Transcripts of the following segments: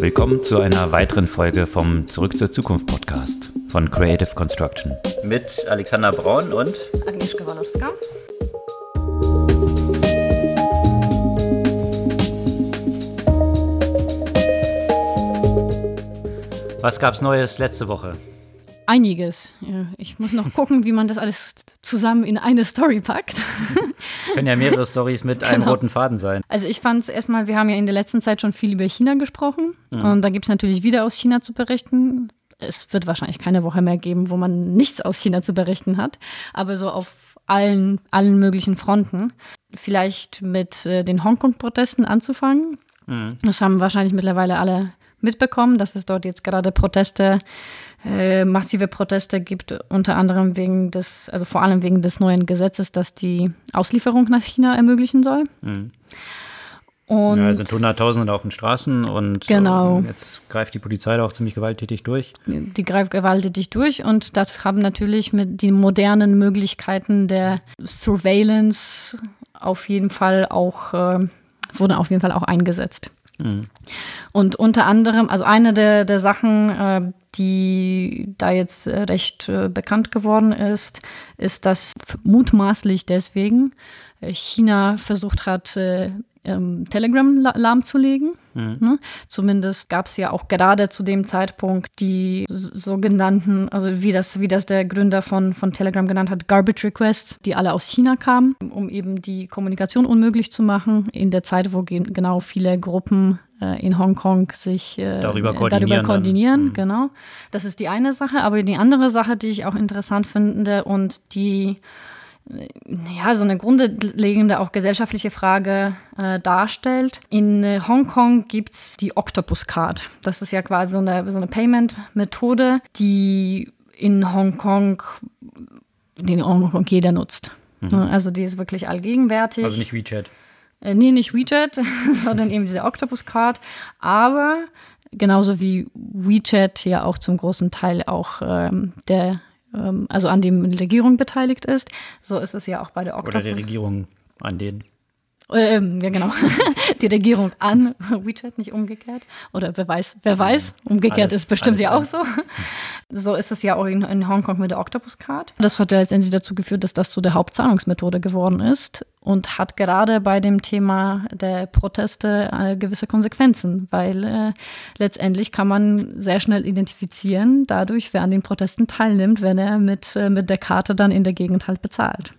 Willkommen zu einer weiteren Folge vom Zurück zur Zukunft Podcast von Creative Construction. Mit Alexander Braun und Agnieszka Walorska. Was gab's Neues letzte Woche? Einiges. Ja, ich muss noch gucken, wie man das alles zusammen in eine Story packt. Können ja mehrere Stories mit einem Genau. roten Faden sein. Also ich fand es erstmal, wir haben ja in der letzten Zeit schon viel über China gesprochen und da gibt es natürlich wieder aus China zu berichten. Es wird wahrscheinlich keine Woche mehr geben, wo man nichts aus China zu berichten hat, aber so auf allen, allen möglichen Fronten. Vielleicht mit äh, den Hongkong-Protesten anzufangen. Das haben wahrscheinlich mittlerweile alle mitbekommen, dass es dort jetzt gerade Proteste, äh, massive Proteste gibt, unter anderem wegen des, also vor allem wegen des neuen Gesetzes, das die Auslieferung nach China ermöglichen soll. Und Ja, es sind Hunderttausende auf den Straßen und Genau. ähm, jetzt greift die Polizei da auch ziemlich gewalttätig durch. die greift gewalttätig durch und das haben natürlich mit den modernen Möglichkeiten der Surveillance auf jeden Fall auch, äh, wurden auf jeden Fall auch eingesetzt. Und unter anderem, also eine der, der Sachen, äh, die da jetzt äh, recht äh, bekannt geworden ist, ist, dass mutmaßlich deswegen China versucht hat, ähm, Telegram la- lahmzulegen. Ne? Zumindest gab es ja auch gerade zu dem Zeitpunkt die sogenannten, also wie das, wie das der Gründer von, von Telegram genannt hat, Garbage Requests, die alle aus China kamen, um eben die Kommunikation unmöglich zu machen, in der Zeit, wo ge- genau viele Gruppen äh, in Hongkong sich äh, Darüber äh, koordinieren darüber koordinieren Mhm. genau. Das ist die eine Sache, aber die andere Sache, die ich auch interessant finde und die ja, so eine grundlegende, auch gesellschaftliche Frage äh, darstellt. In äh, Hongkong gibt es die Octopus Card. Das ist ja quasi so eine, so eine Payment-Methode, die in Hongkong, die in Hongkong jeder nutzt. Ne, Also die ist wirklich allgegenwärtig. Also nicht WeChat. Äh, nee, nicht WeChat, sondern eben diese Octopus Card. Aber genauso wie WeChat ja auch zum großen Teil auch ähm, der, also an dem die Regierung beteiligt ist, so ist es ja auch bei der Oder Octopus. die Regierung an den. Ähm, ja, genau. die Regierung an WeChat, nicht umgekehrt. Oder wer weiß, wer weiß, umgekehrt Alles- ist bestimmt ja auch so. So ist es ja auch in, in Hongkong mit der Octopus Card. Das hat ja letztendlich dazu geführt, dass das zu der Hauptzahlungsmethode geworden ist und hat gerade bei dem Thema der Proteste äh, gewisse Konsequenzen, weil äh, letztendlich kann man sehr schnell identifizieren, dadurch, wer an den Protesten teilnimmt, wenn er mit, äh, mit der Karte dann in der Gegend halt bezahlt.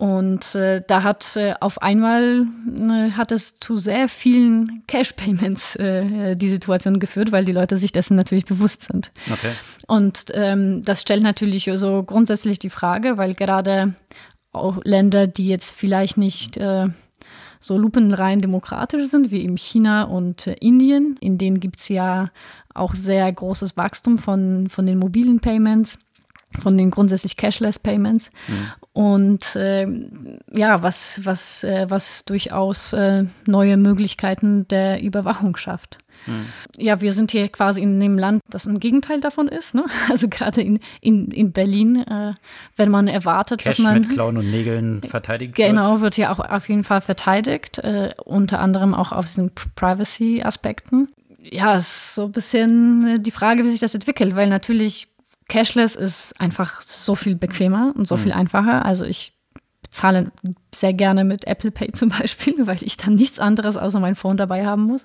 Und äh, da hat äh, auf einmal äh, hat es zu sehr vielen Cash-Payments äh, die Situation geführt, weil die Leute sich dessen natürlich bewusst sind. Okay. Und ähm, das stellt natürlich so grundsätzlich die Frage, weil gerade auch Länder, die jetzt vielleicht nicht äh, so lupenrein demokratisch sind, wie eben China und äh, Indien, in denen gibt es ja auch sehr großes Wachstum von, von den mobilen Payments, von den grundsätzlich Cashless Payments. Und ähm, ja, was, was, äh, was durchaus äh, neue Möglichkeiten der Überwachung schafft. Ja, wir sind hier quasi in einem Land, das ein Gegenteil davon ist. Ne? Also gerade in, in, in Berlin, äh, wenn man erwartet, Cash dass man mit Klauen und Nägeln verteidigt wird. Genau, wird ja auch auf jeden Fall verteidigt, äh, unter anderem auch auf diesen Privacy-Aspekten. Ja, es ist so ein bisschen äh, die Frage, wie sich das entwickelt, weil natürlich Cashless ist einfach so viel bequemer und so viel einfacher. Also ich bezahle sehr gerne mit Apple Pay zum Beispiel, weil ich dann nichts anderes außer mein Phone dabei haben muss.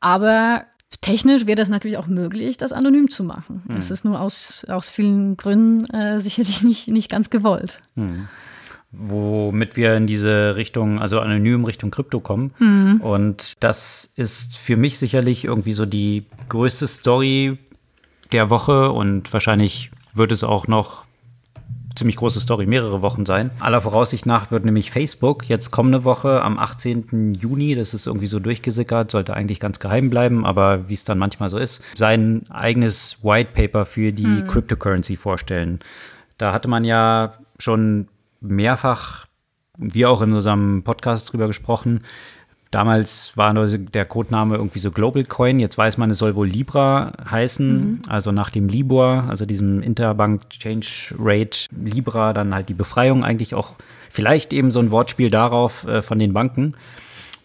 Aber technisch wäre das natürlich auch möglich, das anonym zu machen. Es ist nur aus, aus vielen Gründen äh, sicherlich nicht, nicht ganz gewollt. womit wir in diese Richtung, also anonym Richtung Krypto kommen. Mhm. Und das ist für mich sicherlich irgendwie so die größte Story der Woche und wahrscheinlich wird es auch noch ziemlich große Story, mehrere Wochen sein. Aller Voraussicht nach wird nämlich Facebook jetzt kommende Woche am 18. Juni, das ist irgendwie so durchgesickert, sollte eigentlich ganz geheim bleiben, aber wie es dann manchmal so ist, sein eigenes White Paper für die Cryptocurrency vorstellen. Da hatte man ja schon mehrfach, wir auch in unserem Podcast drüber gesprochen. Damals war nur der Codename irgendwie so Global Coin. Jetzt weiß man, es soll wohl Libra heißen. Also nach dem Libor, also diesem Interbank Change Rate Libra, dann halt die Befreiung eigentlich auch vielleicht eben so ein Wortspiel darauf äh, von den Banken.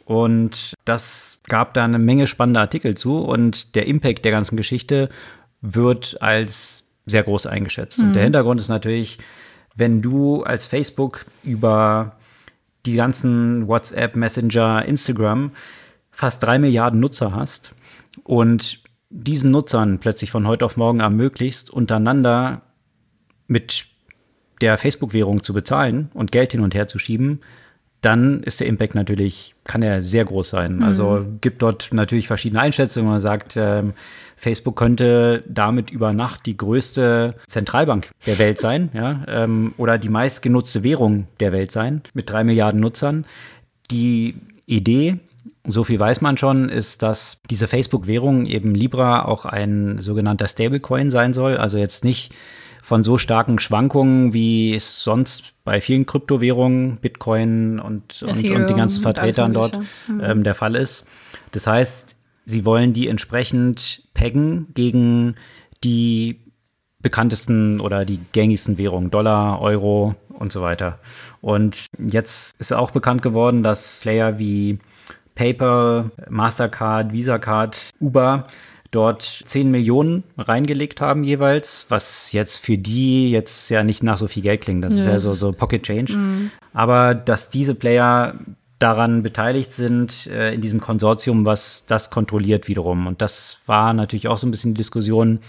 Und das gab da eine Menge spannender Artikel zu. Und der Impact der ganzen Geschichte wird als sehr groß eingeschätzt. Mhm. Und der mhm. Hintergrund ist natürlich, wenn du als Facebook über die ganzen WhatsApp, Messenger, Instagram fast drei Milliarden Nutzer hast und diesen Nutzern plötzlich von heute auf morgen ermöglicht, untereinander mit der Facebook-Währung zu bezahlen und Geld hin und her zu schieben, dann ist der Impact natürlich, kann er sehr groß sein. Mhm. Also gibt dort natürlich verschiedene Einschätzungen. Man sagt, ähm, Facebook könnte damit über Nacht die größte Zentralbank der Welt sein, ja, ähm, oder die meistgenutzte Währung der Welt sein, mit drei Milliarden Nutzern. Die Idee, so viel weiß man schon, ist, dass diese Facebook-Währung eben Libra auch ein sogenannter Stablecoin sein soll. Also jetzt nicht von so starken Schwankungen, wie es sonst bei vielen Kryptowährungen, Bitcoin und, und, und den ganzen Vertretern dort mhm. ähm, der Fall ist. Das heißt, sie wollen die entsprechend peggen gegen die bekanntesten oder die gängigsten Währungen, Dollar, Euro und so weiter. Und jetzt ist auch bekannt geworden, dass Player wie PayPal, Mastercard, Visa Card, Uber dort 10 Millionen reingelegt haben jeweils, was jetzt für die jetzt ja nicht nach so viel Geld klingt. Das ja. ist ja so, so Pocket Change. Mhm. Aber dass diese Player daran beteiligt sind, äh, in diesem Konsortium, was das kontrolliert wiederum. Und das war natürlich auch so ein bisschen die Diskussion,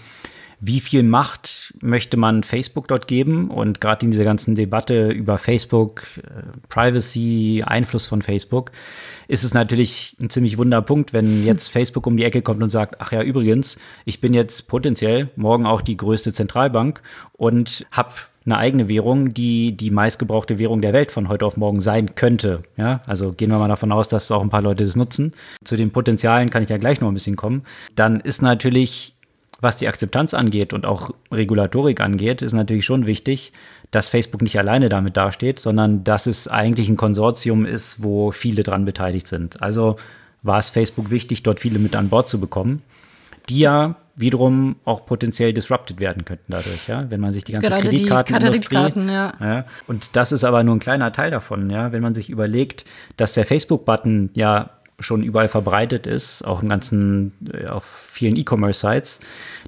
wie viel Macht möchte man Facebook dort geben? Und gerade in dieser ganzen Debatte über Facebook, äh, Privacy, Einfluss von Facebook, ist es natürlich ein ziemlich wunder Punkt, wenn jetzt Facebook um die Ecke kommt und sagt, ach ja, übrigens, ich bin jetzt potenziell morgen auch die größte Zentralbank und habe eine eigene Währung, die die meistgebrauchte Währung der Welt von heute auf morgen sein könnte. Ja, also gehen wir mal davon aus, dass auch ein paar Leute das nutzen. Zu den Potenzialen kann ich ja gleich noch ein bisschen kommen. Dann ist natürlich was die Akzeptanz angeht und auch Regulatorik angeht, ist natürlich schon wichtig, dass Facebook nicht alleine damit dasteht, sondern dass es eigentlich ein Konsortium ist, wo viele dran beteiligt sind. Also war es Facebook wichtig, dort viele mit an Bord zu bekommen, die ja wiederum auch potenziell disrupted werden könnten dadurch, ja, wenn man sich die ganze Gerade Kreditkartenindustrie, die ja. ja. Und das ist aber nur ein kleiner Teil davon, ja, wenn man sich überlegt, dass der Facebook-Button ja schon überall verbreitet ist, auch im ganzen, äh, auf vielen E-Commerce-Sites,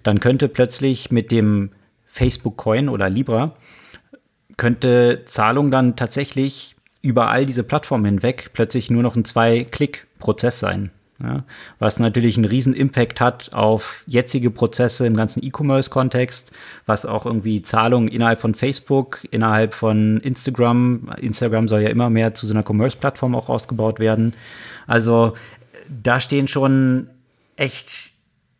dann könnte plötzlich mit dem Facebook Coin oder Libra könnte Zahlung dann tatsächlich über all diese Plattformen hinweg plötzlich nur noch ein Zwei-Klick-Prozess sein. Ja, was natürlich einen riesen Impact hat auf jetzige Prozesse im ganzen E-Commerce-Kontext, was auch irgendwie Zahlungen innerhalb von Facebook, innerhalb von Instagram, Instagram soll ja immer mehr zu so einer Commerce-Plattform auch ausgebaut werden. Also da stehen schon echt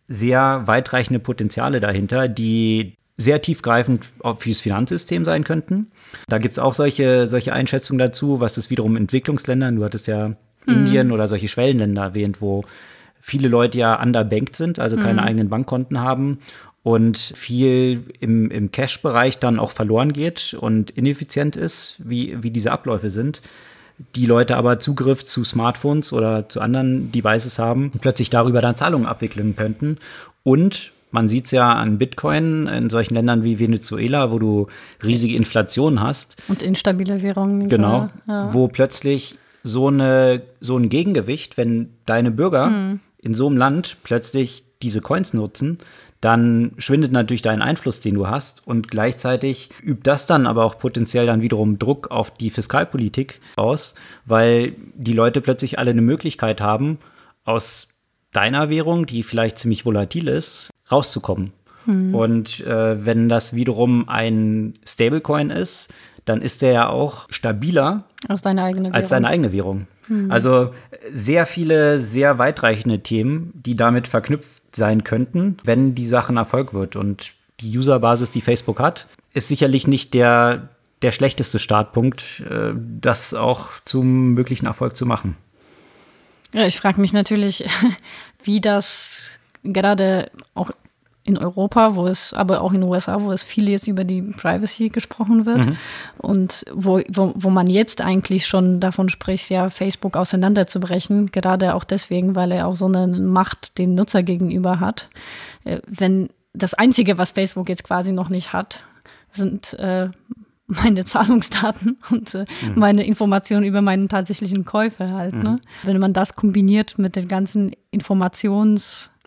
sehr weitreichende Potenziale dahinter, die sehr tiefgreifend fürs Finanzsystem sein könnten. Da gibt es auch solche, solche Einschätzungen dazu, was es wiederum Entwicklungsländern, du hattest ja hm. Indien oder solche Schwellenländer erwähnt, wo viele Leute ja underbanked sind, also keine hm. eigenen Bankkonten haben und viel im, im Cash-Bereich dann auch verloren geht und ineffizient ist, wie, wie diese Abläufe sind die Leute aber Zugriff zu Smartphones oder zu anderen Devices haben und plötzlich darüber dann Zahlungen abwickeln könnten. Und man sieht es ja an Bitcoin in solchen Ländern wie Venezuela, wo du riesige Inflation hast. Und instabile Währungen. Genau. Ja. Wo plötzlich so, eine, so ein Gegengewicht, wenn deine Bürger hm. in so einem Land plötzlich diese Coins nutzen, dann schwindet natürlich dein Einfluss, den du hast. Und gleichzeitig übt das dann aber auch potenziell dann wiederum Druck auf die Fiskalpolitik aus, weil die Leute plötzlich alle eine Möglichkeit haben, aus deiner Währung, die vielleicht ziemlich volatil ist, rauszukommen. Hm. Und äh, wenn das wiederum ein Stablecoin ist, dann ist der ja auch stabiler als deine eigene Währung. Als deine eigene Währung. Hm. Also sehr viele, sehr weitreichende Themen, die damit verknüpft sein könnten, wenn die Sache ein Erfolg wird. Und die Userbasis, die Facebook hat, ist sicherlich nicht der, der schlechteste Startpunkt, äh, das auch zum möglichen Erfolg zu machen. Ja, ich frage mich natürlich, wie das gerade auch in Europa, wo es, aber auch in den USA, wo es viel jetzt über die Privacy gesprochen wird mhm. und wo, wo, wo man jetzt eigentlich schon davon spricht, ja, Facebook auseinanderzubrechen, gerade auch deswegen, weil er auch so eine Macht den Nutzer gegenüber hat. Äh, wenn das Einzige, was Facebook jetzt quasi noch nicht hat, sind äh, meine Zahlungsdaten und äh, mhm. meine Informationen über meinen tatsächlichen Käufe halt. Ne? Mhm. Ne? Wenn man das kombiniert mit den ganzen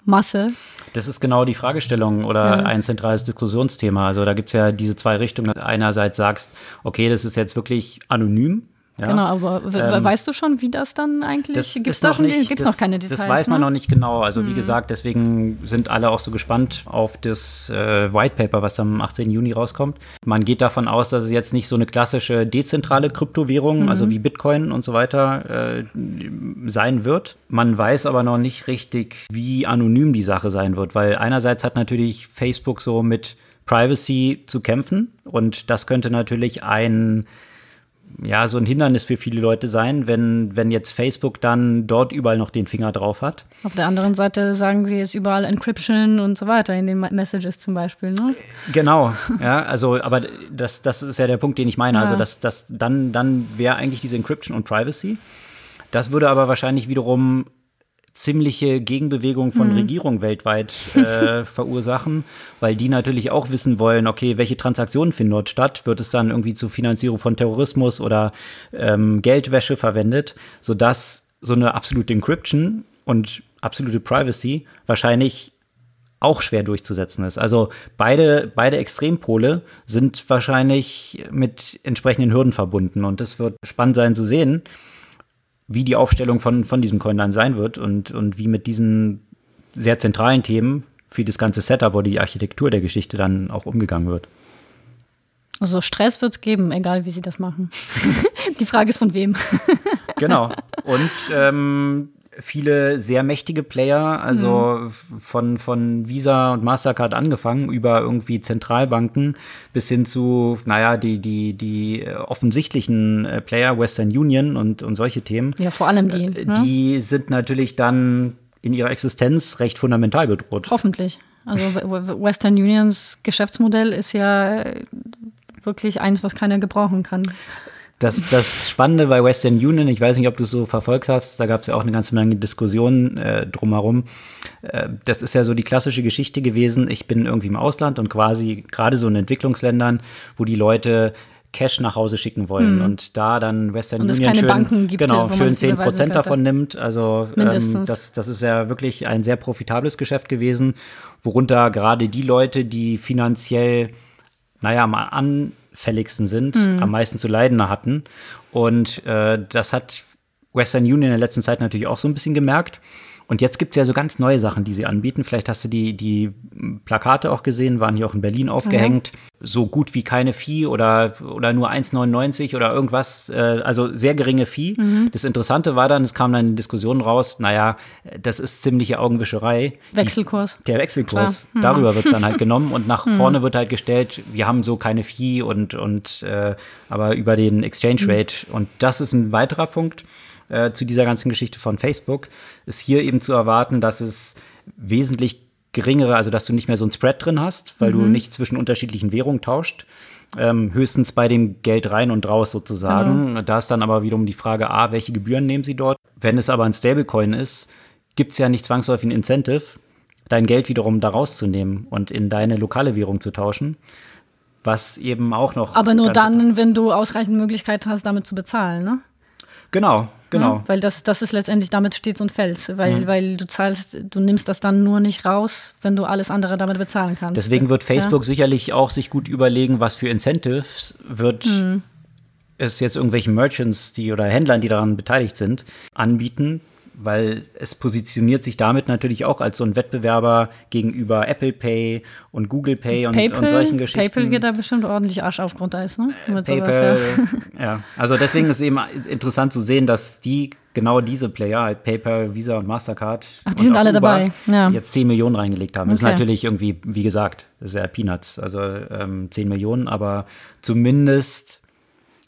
Informationsmasse. Das ist genau die Fragestellung oder ja. ein zentrales Diskussionsthema. Also da gibt es ja diese zwei Richtungen. Einerseits sagst, okay, das ist jetzt wirklich anonym, ja? Genau, aber ähm, weißt du schon, wie das dann eigentlich gibt? Es da schon nicht, gibt's das, noch keine Details? Das weiß man ne? noch nicht genau. Also, mhm. wie gesagt, deswegen sind alle auch so gespannt auf das äh, White Paper, was am 18. Juni rauskommt. Man geht davon aus, dass es jetzt nicht so eine klassische dezentrale Kryptowährung, mhm. also wie Bitcoin und so weiter, äh, sein wird. Man weiß aber noch nicht richtig, wie anonym die Sache sein wird, weil einerseits hat natürlich Facebook so mit Privacy zu kämpfen und das könnte natürlich ein ja, so ein Hindernis für viele Leute sein, wenn, wenn jetzt Facebook dann dort überall noch den Finger drauf hat. Auf der anderen Seite sagen sie es überall Encryption und so weiter in den Messages zum Beispiel, ne? Genau, ja, also, aber das, das ist ja der Punkt, den ich meine. Also, ja. Also, dass, dass dann, dann wäre eigentlich diese Encryption und Privacy. Das würde aber wahrscheinlich wiederum ziemliche Gegenbewegung von mhm. Regierungen weltweit äh, verursachen, weil die natürlich auch wissen wollen, okay, welche Transaktionen finden dort statt? Wird es dann irgendwie zur Finanzierung von Terrorismus oder ähm, Geldwäsche verwendet, sodass so eine absolute Encryption und absolute Privacy wahrscheinlich auch schwer durchzusetzen ist. Also beide, beide Extrempole sind wahrscheinlich mit entsprechenden Hürden verbunden und es wird spannend sein zu sehen, wie die Aufstellung von, von diesem Coin dann sein wird und, und wie mit diesen sehr zentralen Themen für das ganze Setup oder die Architektur der Geschichte dann auch umgegangen wird. Also Stress wird es geben, egal wie sie das machen. die Frage ist von wem. genau. Und ähm, viele sehr mächtige Player, also mhm. von, von Visa und Mastercard angefangen, über irgendwie Zentralbanken bis hin zu, naja, die, die, die offensichtlichen äh, Player, Western Union und, und solche Themen. Ja, vor allem die. Äh, ne? Die sind natürlich dann in ihrer Existenz recht fundamental bedroht. Hoffentlich. Also Western Unions Geschäftsmodell ist ja wirklich eins, was keiner gebrauchen kann. Das, das Spannende bei Western Union, ich weiß nicht, ob du es so verfolgt hast, da gab es ja auch eine ganze Menge Diskussionen äh, drumherum. Äh, das ist ja so die klassische Geschichte gewesen. Ich bin irgendwie im Ausland und quasi gerade so in Entwicklungsländern, wo die Leute Cash nach Hause schicken wollen mhm. und da dann Western und Union schön, gibt, genau, schön 10 Prozent davon nimmt. Also ähm, das, das ist ja wirklich ein sehr profitables Geschäft gewesen, worunter gerade die Leute, die finanziell, naja, an anfälligsten sind, mhm. am meisten zu leiden hatten. Und äh, das hat Western Union in der letzten Zeit natürlich auch so ein bisschen gemerkt. Und jetzt gibt es ja so ganz neue Sachen, die sie anbieten. Vielleicht hast du die, die Plakate auch gesehen, waren hier auch in Berlin aufgehängt. Ja. So gut wie keine Fee oder, oder nur 1,99 oder irgendwas. Äh, also sehr geringe Fee. Mhm. Das Interessante war dann, es kam dann in Diskussionen raus, naja, das ist ziemliche Augenwischerei. Wechselkurs. Die, der Wechselkurs. Mhm. Darüber wird es dann halt genommen und nach mhm. vorne wird halt gestellt, wir haben so keine Fee und, und äh, aber über den Exchange mhm. Rate. Und das ist ein weiterer Punkt äh, zu dieser ganzen Geschichte von Facebook, ist hier eben zu erwarten, dass es wesentlich geringere, also dass du nicht mehr so ein Spread drin hast, weil mhm. du nicht zwischen unterschiedlichen Währungen tauscht. Ähm, höchstens bei dem Geld rein und raus sozusagen. Genau. Da ist dann aber wiederum die Frage, A, welche Gebühren nehmen sie dort? Wenn es aber ein Stablecoin ist, gibt es ja nicht zwangsläufig ein Incentive, dein Geld wiederum da rauszunehmen und in deine lokale Währung zu tauschen. Was eben auch noch. Aber nur dann, wenn du ausreichend Möglichkeiten hast, damit zu bezahlen, ne? Genau, genau. Ja, weil das, das ist letztendlich damit steht und fällt, weil, mhm. weil du zahlst, du nimmst das dann nur nicht raus, wenn du alles andere damit bezahlen kannst. Deswegen wird Facebook ja. sicherlich auch sich gut überlegen, was für Incentives wird mhm. es jetzt irgendwelchen Merchants, die oder Händlern, die daran beteiligt sind, anbieten, weil es positioniert sich damit natürlich auch als so ein Wettbewerber gegenüber Apple Pay und Google Pay und, PayPal, und solchen Geschichten. PayPal geht da bestimmt ordentlich Arsch auf Grundeis, ne? Äh, Mit PayPal, sowas, ja. ja. Also deswegen ist es eben interessant zu sehen, dass die genau diese Player, halt PayPal, Visa und Mastercard, Ach, die sind alle Uber, dabei, ja. jetzt 10 Millionen reingelegt haben. Okay. Das ist natürlich irgendwie, wie gesagt, sehr Peanuts, also ähm, 10 Millionen, aber zumindest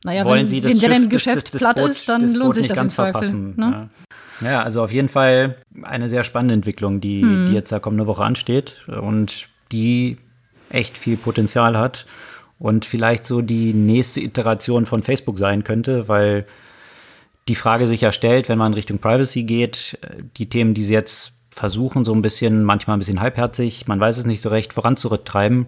naja, wollen wenn, sie das wenn Schiff, der Geschäft das, das, das Boot, ist, dann lohnt sich das ganz im Zweifel. Verpassen, ne? ja. Ja, also auf jeden Fall eine sehr spannende Entwicklung, die, hm. die jetzt da kommende Woche ansteht und die echt viel Potenzial hat und vielleicht so die nächste Iteration von Facebook sein könnte, weil die Frage sich ja stellt, wenn man Richtung Privacy geht, die Themen, die sie jetzt versuchen, so ein bisschen, manchmal ein bisschen halbherzig, man weiß es nicht so recht, voranzutreiben,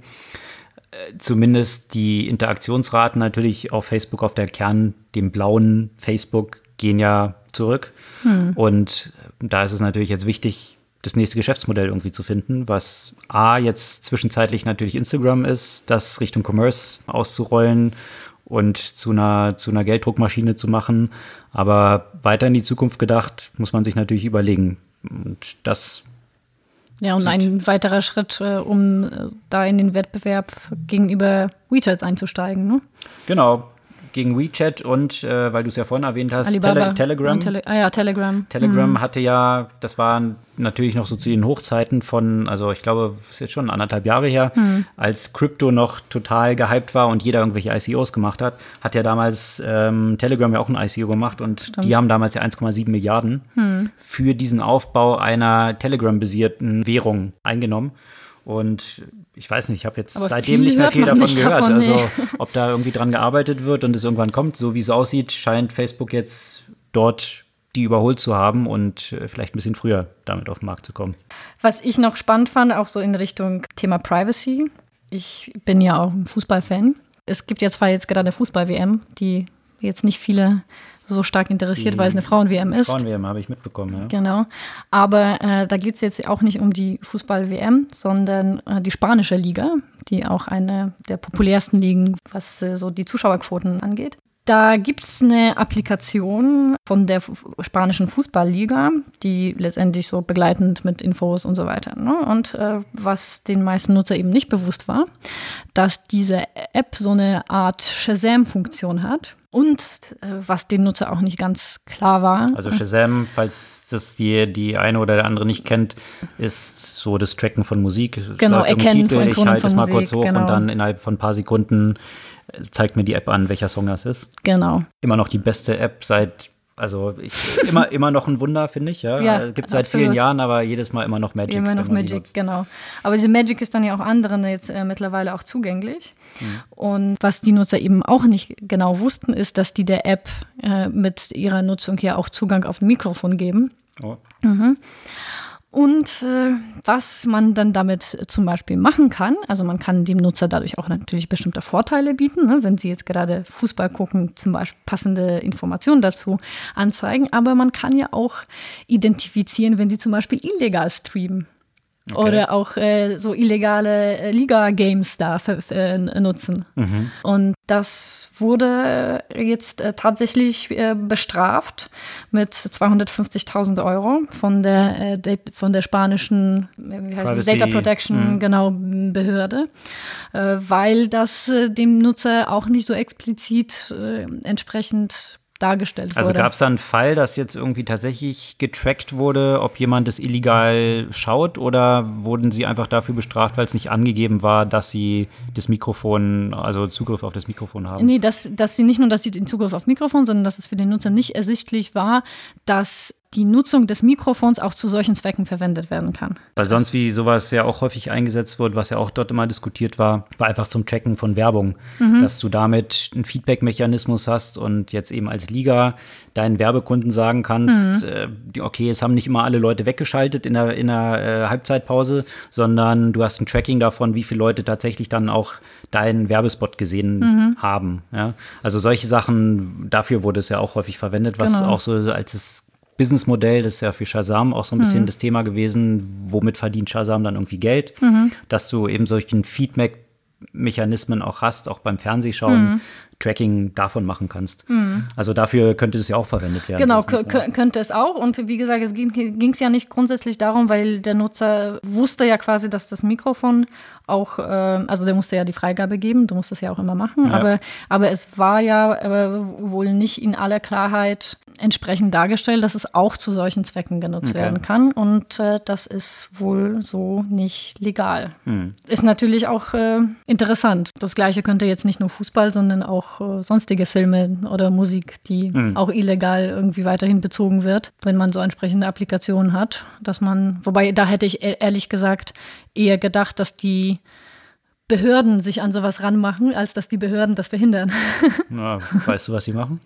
zumindest die Interaktionsraten natürlich auf Facebook, auf der Kern, dem blauen Facebook, gehen ja zurück. Hm. Und da ist es natürlich jetzt wichtig, das nächste Geschäftsmodell irgendwie zu finden, was A, jetzt zwischenzeitlich natürlich Instagram ist, das Richtung Commerce auszurollen und zu einer, zu einer Gelddruckmaschine zu machen. Aber weiter in die Zukunft gedacht, muss man sich natürlich überlegen. Und das ja, und ein weiterer Schritt, äh, um äh, da in den Wettbewerb gegenüber WeChat einzusteigen. Ne? Genau, gegen WeChat und, äh, weil du es ja vorhin erwähnt hast, Tele Telegram. Tele ah ja, Telegram. Telegram mhm. hatte ja, das war natürlich noch so zu den Hochzeiten von, also ich glaube, das ist jetzt schon anderthalb Jahre her, mhm. als Crypto noch total gehypt war und jeder irgendwelche ICOs gemacht hat, hat ja damals ähm, Telegram ja auch ein ICO gemacht und Stimmt. die haben damals ja 1,7 Milliarden mhm. für diesen Aufbau einer Telegram-basierten Währung eingenommen. Und ich weiß nicht, ich habe jetzt Aber seitdem nicht mehr viel davon gehört. Davon, nee. Also ob da irgendwie dran gearbeitet wird und es irgendwann kommt, so wie es aussieht, scheint Facebook jetzt dort die überholt zu haben und äh, vielleicht ein bisschen früher damit auf den Markt zu kommen. Was ich noch spannend fand, auch so in Richtung Thema Privacy. Ich bin ja auch ein Fußballfan. Es gibt ja zwar jetzt gerade eine Fußball-WM, die jetzt nicht viele so stark interessiert, die weil es eine Frauen-WM ist. Frauen-WM habe ich mitbekommen, ja. Genau. Aber äh, da geht es jetzt auch nicht um die Fußball-WM, sondern äh, die spanische Liga, die auch eine der populärsten Ligen, was äh, so die Zuschauerquoten angeht. Da gibt es eine Applikation von der spanischen Fußballliga, die letztendlich so begleitend mit Infos und so weiter. Ne? Und äh, was den meisten Nutzer eben nicht bewusst war, dass diese App so eine Art Shazam-Funktion hat. Und äh, was dem Nutzer auch nicht ganz klar war. Also Shazam, falls das die, die eine oder der andere nicht kennt, ist so das Tracken von Musik. Genau, erkennen Titel, von Ich halte es mal kurz hoch genau. und dann innerhalb von ein paar Sekunden zeigt mir die App an, welcher Song das ist. Genau. Immer noch die beste App seit also ich, immer, immer noch ein Wunder, finde ich. Ja, ja gibt seit absolut. vielen Jahren, aber jedes Mal immer noch Magic. Immer noch Magic, genau. Aber diese Magic ist dann ja auch anderen jetzt äh, mittlerweile auch zugänglich. Mhm. Und was die Nutzer eben auch nicht genau wussten, ist, dass die der App äh, mit ihrer Nutzung hier auch Zugang auf ein Mikrofon geben. Oh. Mhm. Und äh, was man dann damit zum Beispiel machen kann, also man kann dem Nutzer dadurch auch natürlich bestimmte Vorteile bieten, ne, wenn sie jetzt gerade Fußball gucken, zum Beispiel passende Informationen dazu anzeigen, aber man kann ja auch identifizieren, wenn sie zum Beispiel illegal streamen. Okay. Oder auch äh, so illegale äh, Liga-Games da äh, nutzen. Mhm. Und das wurde jetzt äh, tatsächlich äh, bestraft mit 250.000 Euro von der, äh, von der spanischen wie heißt es, Data Protection mhm. genau, Behörde, weil das dem Nutzer auch nicht so explizit entsprechend dargestellt also wurde. Also gab es da einen Fall, dass jetzt irgendwie tatsächlich getrackt wurde, ob jemand das illegal schaut oder wurden sie einfach dafür bestraft, weil es nicht angegeben war, dass sie das Mikrofon, also Zugriff auf das Mikrofon haben? Nee, dass, dass sie nicht nur, dass sie den Zugriff auf Mikrofon, sondern dass es für den Nutzer nicht ersichtlich war, dass die Nutzung des Mikrofons auch zu solchen Zwecken verwendet werden kann. Weil sonst, wie sowas ja auch häufig eingesetzt wird, was ja auch dort immer diskutiert war, war einfach zum Checken von Werbung, mhm. dass du damit einen Feedback-Mechanismus hast und jetzt eben als Liga deinen Werbekunden sagen kannst, mhm. äh, okay, es haben nicht immer alle Leute weggeschaltet in der, in der äh, Halbzeitpause, sondern du hast ein Tracking davon, wie viele Leute tatsächlich dann auch deinen Werbespot gesehen mhm. haben. Ja? Also solche Sachen, dafür wurde es ja auch häufig verwendet, was genau. auch so als es Businessmodell, das ist ja für Shazam auch so ein bisschen mhm. das Thema gewesen, womit verdient Shazam dann irgendwie Geld, mhm. dass du eben solchen Feedback-Mechanismen auch hast, auch beim Fernsehschauen, mhm. Tracking davon machen kannst. Mhm. Also dafür könnte es ja auch verwendet werden. Genau, könnte es auch. Und wie gesagt, es ging es ja nicht grundsätzlich darum, weil der Nutzer wusste ja quasi, dass das Mikrofon auch, äh, also der musste ja die Freigabe geben, du musst das ja auch immer machen, ja. aber, aber es war ja äh, wohl nicht in aller Klarheit entsprechend dargestellt, dass es auch zu solchen Zwecken genutzt okay. werden kann. Und äh, das ist wohl so nicht legal. Hm. Ist natürlich auch äh, interessant. Das gleiche könnte jetzt nicht nur Fußball, sondern auch äh, sonstige Filme oder Musik, die hm. auch illegal irgendwie weiterhin bezogen wird, wenn man so entsprechende Applikationen hat. Dass man, wobei da hätte ich e-, ehrlich gesagt eher gedacht, dass die Behörden sich an sowas ranmachen, als dass die Behörden das verhindern. Na, weißt du, was sie machen?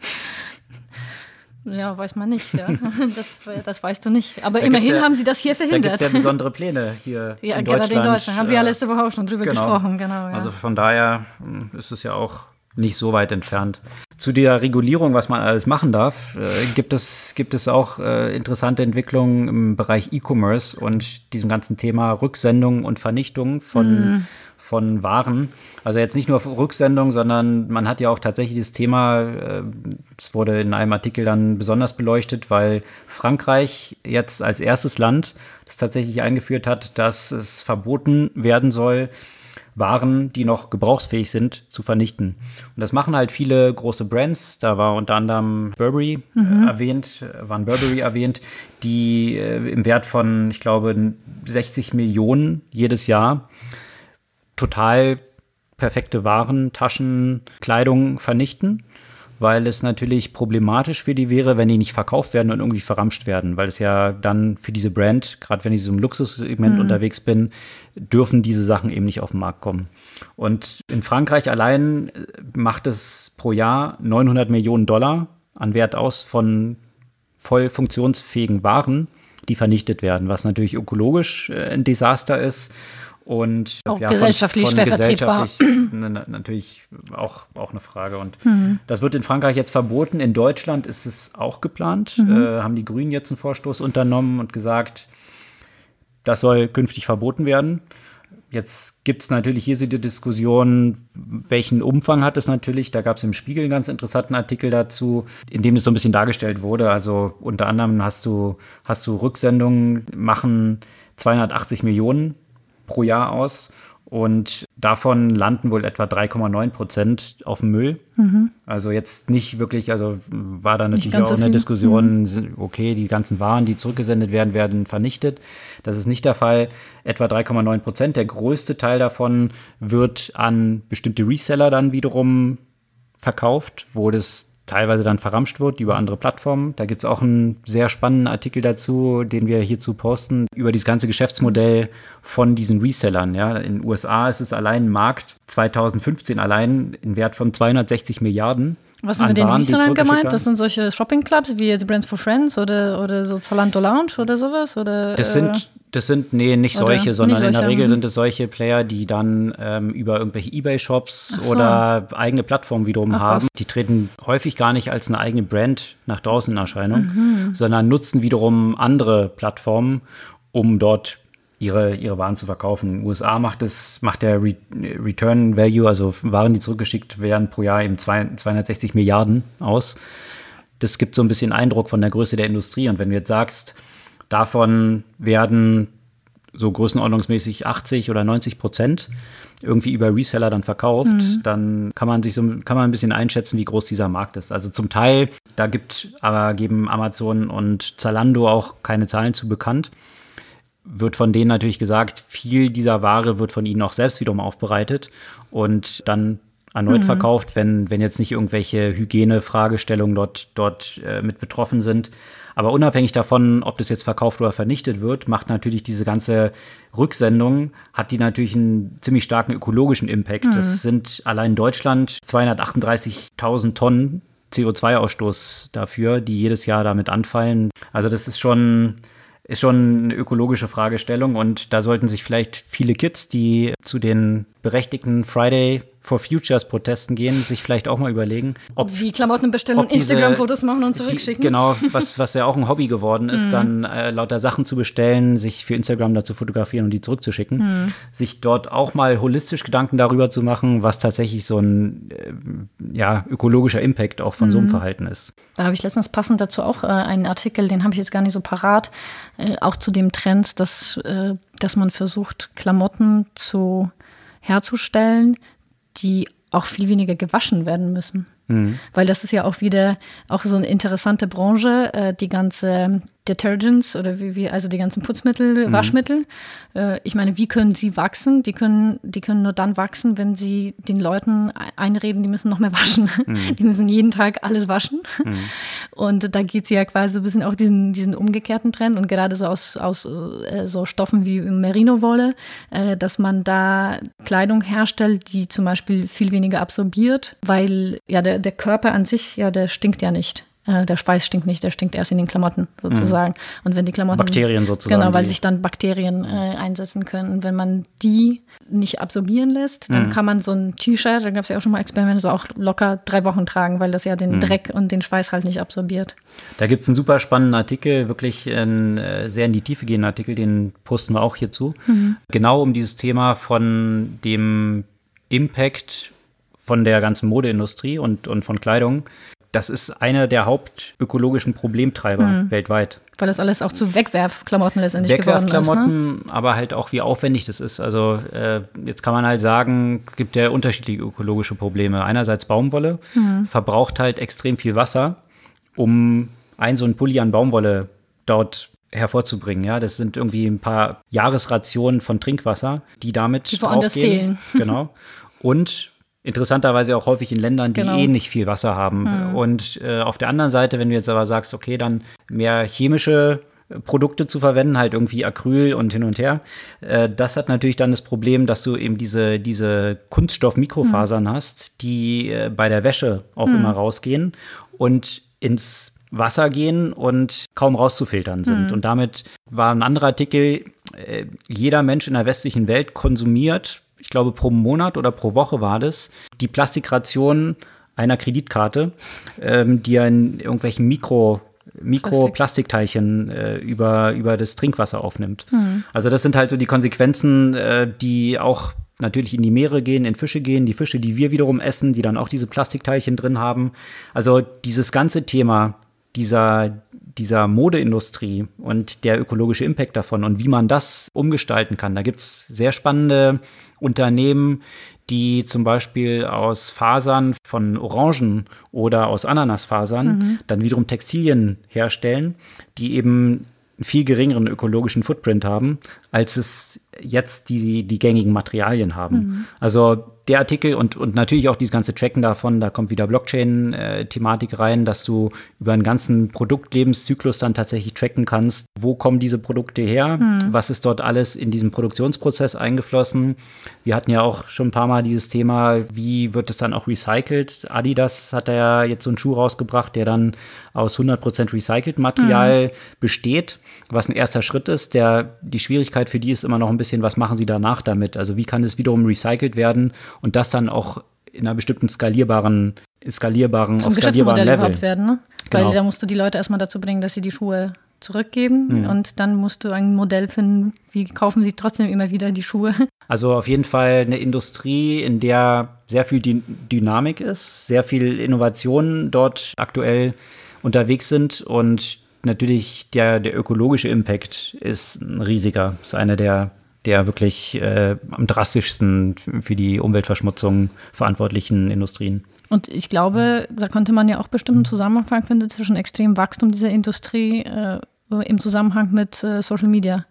Ja, weiß man nicht. Ja. Das, das weißt du nicht. Aber Da immerhin ja- haben sie das hier Da gibt verhindert. es ja besondere Pläne hier Ja, in gerade Deutschland. in Deutschland. Haben wir ja äh, letzte Woche auch schon drüber genau. gesprochen. Genau, ja. Also von daher mh, ist es ja auch nicht so weit entfernt. Zu der Regulierung, was man alles machen darf, äh, gibt, es, gibt es auch äh, interessante Entwicklungen im Bereich E-Commerce und diesem ganzen Thema Rücksendung und Vernichtung von, von Waren. Also jetzt nicht nur Rücksendung, sondern man hat ja auch tatsächlich das Thema, äh, es wurde in einem Artikel dann besonders beleuchtet, weil Frankreich jetzt als erstes Land das tatsächlich eingeführt hat, dass es verboten werden soll, waren, die noch gebrauchsfähig sind, zu vernichten. Und das machen halt viele große Brands. Da war unter anderem Burberry äh, erwähnt, äh, waren Burberry erwähnt, die äh, im Wert von, ich glaube, 60 Millionen jedes Jahr total perfekte Waren, Taschen, Kleidung vernichten, weil es natürlich problematisch für die wäre, wenn die nicht verkauft werden und irgendwie verramscht werden, weil es ja dann für diese Brand, gerade wenn ich so im Luxussegment unterwegs bin, dürfen diese Sachen eben nicht auf den Markt kommen. Und in Frankreich allein äh, macht es pro Jahr 900 Millionen Dollar an Wert aus von voll funktionsfähigen Waren, die vernichtet werden, was natürlich ökologisch äh, ein Desaster ist und Auch gesellschaftlich schwer vertretbar. gesellschaftlich na- natürlich auch, auch eine Frage. Und das wird in Frankreich jetzt verboten. In Deutschland ist es auch geplant. Äh, haben die Grünen jetzt einen Vorstoß unternommen und gesagt, das soll künftig verboten werden. Jetzt gibt es natürlich hier die Diskussion, welchen Umfang hat es natürlich. Da gab es im Spiegel einen ganz interessanten Artikel dazu, in dem es so ein bisschen dargestellt wurde. Also unter anderem hast du, hast du Rücksendungen, machen 280 Millionen pro Jahr aus und davon landen wohl etwa 3,9 Prozent auf dem Müll. Also jetzt nicht wirklich, also war da natürlich auch so eine viel. Diskussion, sind- okay, die ganzen Waren, die zurückgesendet werden, werden vernichtet. Das ist nicht der Fall. Etwa 3,9 Prozent. Der größte Teil davon wird an bestimmte Reseller dann wiederum verkauft, wo das teilweise dann verramscht wird über andere Plattformen. Da gibt es auch einen sehr spannenden Artikel dazu, den wir hierzu posten, über dieses ganze Geschäftsmodell von diesen Resellern. Ja. In den USA ist es allein ein Markt, 2015 allein in Wert von 260 Milliarden. Was sind mit den Waren, Resellern gemeint? Das sind solche Shopping-Clubs wie jetzt Brands for Friends oder, oder so Zalando Lounge oder sowas? Oder, Das äh, sind, das sind, nee, nicht Oder solche, nicht sondern in der solche, Regel mhm. sind es solche Player, die dann ähm, über irgendwelche Ebay-Shops so. oder eigene Plattformen wiederum Ach, haben. was. Die treten häufig gar nicht als eine eigene Brand nach draußen in Erscheinung, Mhm. sondern nutzen wiederum andere Plattformen, um dort ihre, ihre Waren zu verkaufen. In den USA macht es, macht der Re Return Value, also Waren, die zurückgeschickt werden, pro Jahr eben zwei, 260 Milliarden aus. Das gibt so ein bisschen Eindruck von der Größe der Industrie. Und wenn du jetzt sagst, davon werden so größenordnungsmäßig 80 oder 90 Prozent irgendwie über Reseller dann verkauft, dann kann man sich so kann man ein bisschen einschätzen, wie groß dieser Markt ist. Also zum Teil, da gibt aber geben Amazon und Zalando auch keine Zahlen zu bekannt. Wird von denen natürlich gesagt, viel dieser Ware wird von ihnen auch selbst wiederum aufbereitet und dann erneut verkauft, wenn, wenn jetzt nicht irgendwelche Hygienefragestellungen dort, dort äh, mit betroffen sind. Aber unabhängig davon, ob das jetzt verkauft oder vernichtet wird, macht natürlich diese ganze Rücksendung, hat die natürlich einen ziemlich starken ökologischen Impact. Das sind allein in Deutschland 238.000 Tonnen CO2-Ausstoß dafür, die jedes Jahr damit anfallen. Also das ist schon, ist schon eine ökologische Fragestellung und da sollten sich vielleicht viele Kids, die zu den berechtigten Friday for Futures Protesten gehen, sich vielleicht auch mal überlegen, ob die Klamotten bestellen und Instagram-Fotos machen und die, zurückschicken. genau, was, was ja auch ein Hobby geworden ist, Mhm. dann äh, lauter Sachen zu bestellen, sich für Instagram dazu fotografieren und die zurückzuschicken. Mhm. Sich dort auch mal holistisch Gedanken darüber zu machen, was tatsächlich so ein äh, ja, ökologischer Impact auch von so einem Mhm. Verhalten ist. Da habe ich letztens passend dazu auch äh, einen Artikel, den habe ich jetzt gar nicht so parat, äh, auch zu dem Trend, dass, äh, dass man versucht, Klamotten zu herzustellen, die auch viel weniger gewaschen werden müssen. Weil das ist ja auch wieder auch so eine interessante Branche, äh, die ganze Detergents oder wie, wie also die ganzen Putzmittel, Waschmittel. Äh, ich meine, wie können sie wachsen? Die können, die können nur dann wachsen, wenn sie den Leuten ein- einreden, die müssen noch mehr waschen. Die müssen jeden Tag alles waschen. Und da geht es ja quasi ein bisschen auch diesen, diesen umgekehrten Trend und gerade so aus, aus äh, so Stoffen wie Merino-Wolle, äh, dass man da Kleidung herstellt, die zum Beispiel viel weniger absorbiert, weil ja der, der Körper an sich, ja, der stinkt ja nicht. Äh, der Schweiß stinkt nicht, der stinkt erst in den Klamotten sozusagen. Mhm. Und wenn die Klamotten. Bakterien sozusagen. Genau, weil sich dann Bakterien äh, einsetzen können. Und wenn man die nicht absorbieren lässt, dann mhm. kann man so ein T-Shirt, da gab es ja auch schon mal Experimente, so auch locker drei Wochen tragen, weil das ja den mhm. Dreck und den Schweiß halt nicht absorbiert. Da gibt es einen super spannenden Artikel, wirklich ein äh, sehr in die Tiefe gehenden Artikel, den posten wir auch hierzu. Mhm. Genau um dieses Thema von dem Impact von der ganzen Modeindustrie und, und von Kleidung das ist einer der hauptökologischen Problemtreiber mhm. weltweit. Weil das alles auch zu Wegwerfklamotten letztendlich geworden ist. Wegwerfklamotten, ne? aber halt auch wie aufwendig das ist. Also äh, jetzt kann man halt sagen, es gibt ja unterschiedliche ökologische Probleme. Einerseits Baumwolle mhm. verbraucht halt extrem viel Wasser, um ein so ein Pulli an Baumwolle dort hervorzubringen. Ja, das sind irgendwie ein paar Jahresrationen von Trinkwasser, die damit die woanders fehlen. Genau. Und interessanterweise auch häufig in Ländern, die genau. eh nicht viel Wasser haben. Mhm. Und äh, auf der anderen Seite, wenn du jetzt aber sagst, okay, dann mehr chemische Produkte zu verwenden, halt irgendwie Acryl und hin und her. Äh, das hat natürlich dann das Problem, dass du eben diese, diese Kunststoff-Mikrofasern mhm. hast, die äh, bei der Wäsche auch mhm. immer rausgehen und ins Wasser gehen und kaum rauszufiltern sind. Mhm. Und damit war ein anderer Artikel, äh, jeder Mensch in der westlichen Welt konsumiert ich glaube, pro Monat oder pro Woche war das, die Plastikration einer Kreditkarte, ähm, die in irgendwelchen Mikro Mikroplastikteilchen äh, über, über das Trinkwasser aufnimmt. Mhm. Also das sind halt so die Konsequenzen, äh, die auch natürlich in die Meere gehen, in Fische gehen, die Fische, die wir wiederum essen, die dann auch diese Plastikteilchen drin haben. Also dieses ganze Thema dieser, dieser Modeindustrie und der ökologische Impact davon und wie man das umgestalten kann. Da gibt es sehr spannende Unternehmen, die zum Beispiel aus Fasern von Orangen oder aus Ananasfasern mhm. dann wiederum Textilien herstellen, die eben einen viel geringeren ökologischen Footprint haben, als es jetzt die, die gängigen Materialien haben. Mhm. Also der Artikel und, und natürlich auch dieses ganze Tracken davon, da kommt wieder Blockchain-Thematik rein, dass du über einen ganzen Produktlebenszyklus dann tatsächlich tracken kannst, wo kommen diese Produkte her, mhm. was ist dort alles in diesem Produktionsprozess eingeflossen. Wir hatten ja auch schon ein paar Mal dieses Thema, wie wird es dann auch recycelt. Adidas hat ja jetzt so einen Schuh rausgebracht, der dann aus 100% recycelt Material mhm. besteht, was ein erster Schritt ist. Der, die Schwierigkeit für die ist immer noch ein bisschen, was machen sie danach damit? Also wie kann es wiederum recycelt werden und das dann auch in einer bestimmten skalierbaren, skalierbaren, Zum auf skalierbaren Level. werden, ne? Genau. Weil da musst du die Leute erstmal dazu bringen, dass sie die Schuhe zurückgeben mhm. und dann musst du ein Modell finden, wie kaufen sie trotzdem immer wieder die Schuhe. Also auf jeden Fall eine Industrie, in der sehr viel Dynamik ist, sehr viel Innovation dort aktuell unterwegs sind und natürlich der, der ökologische Impact ist ein riesiger. Ist einer der der wirklich äh, am drastischsten für die Umweltverschmutzung verantwortlichen Industrien. Und ich glaube, da konnte man ja auch bestimmt einen Zusammenhang finden zwischen extremem Wachstum dieser Industrie äh, im Zusammenhang mit äh, Social Media.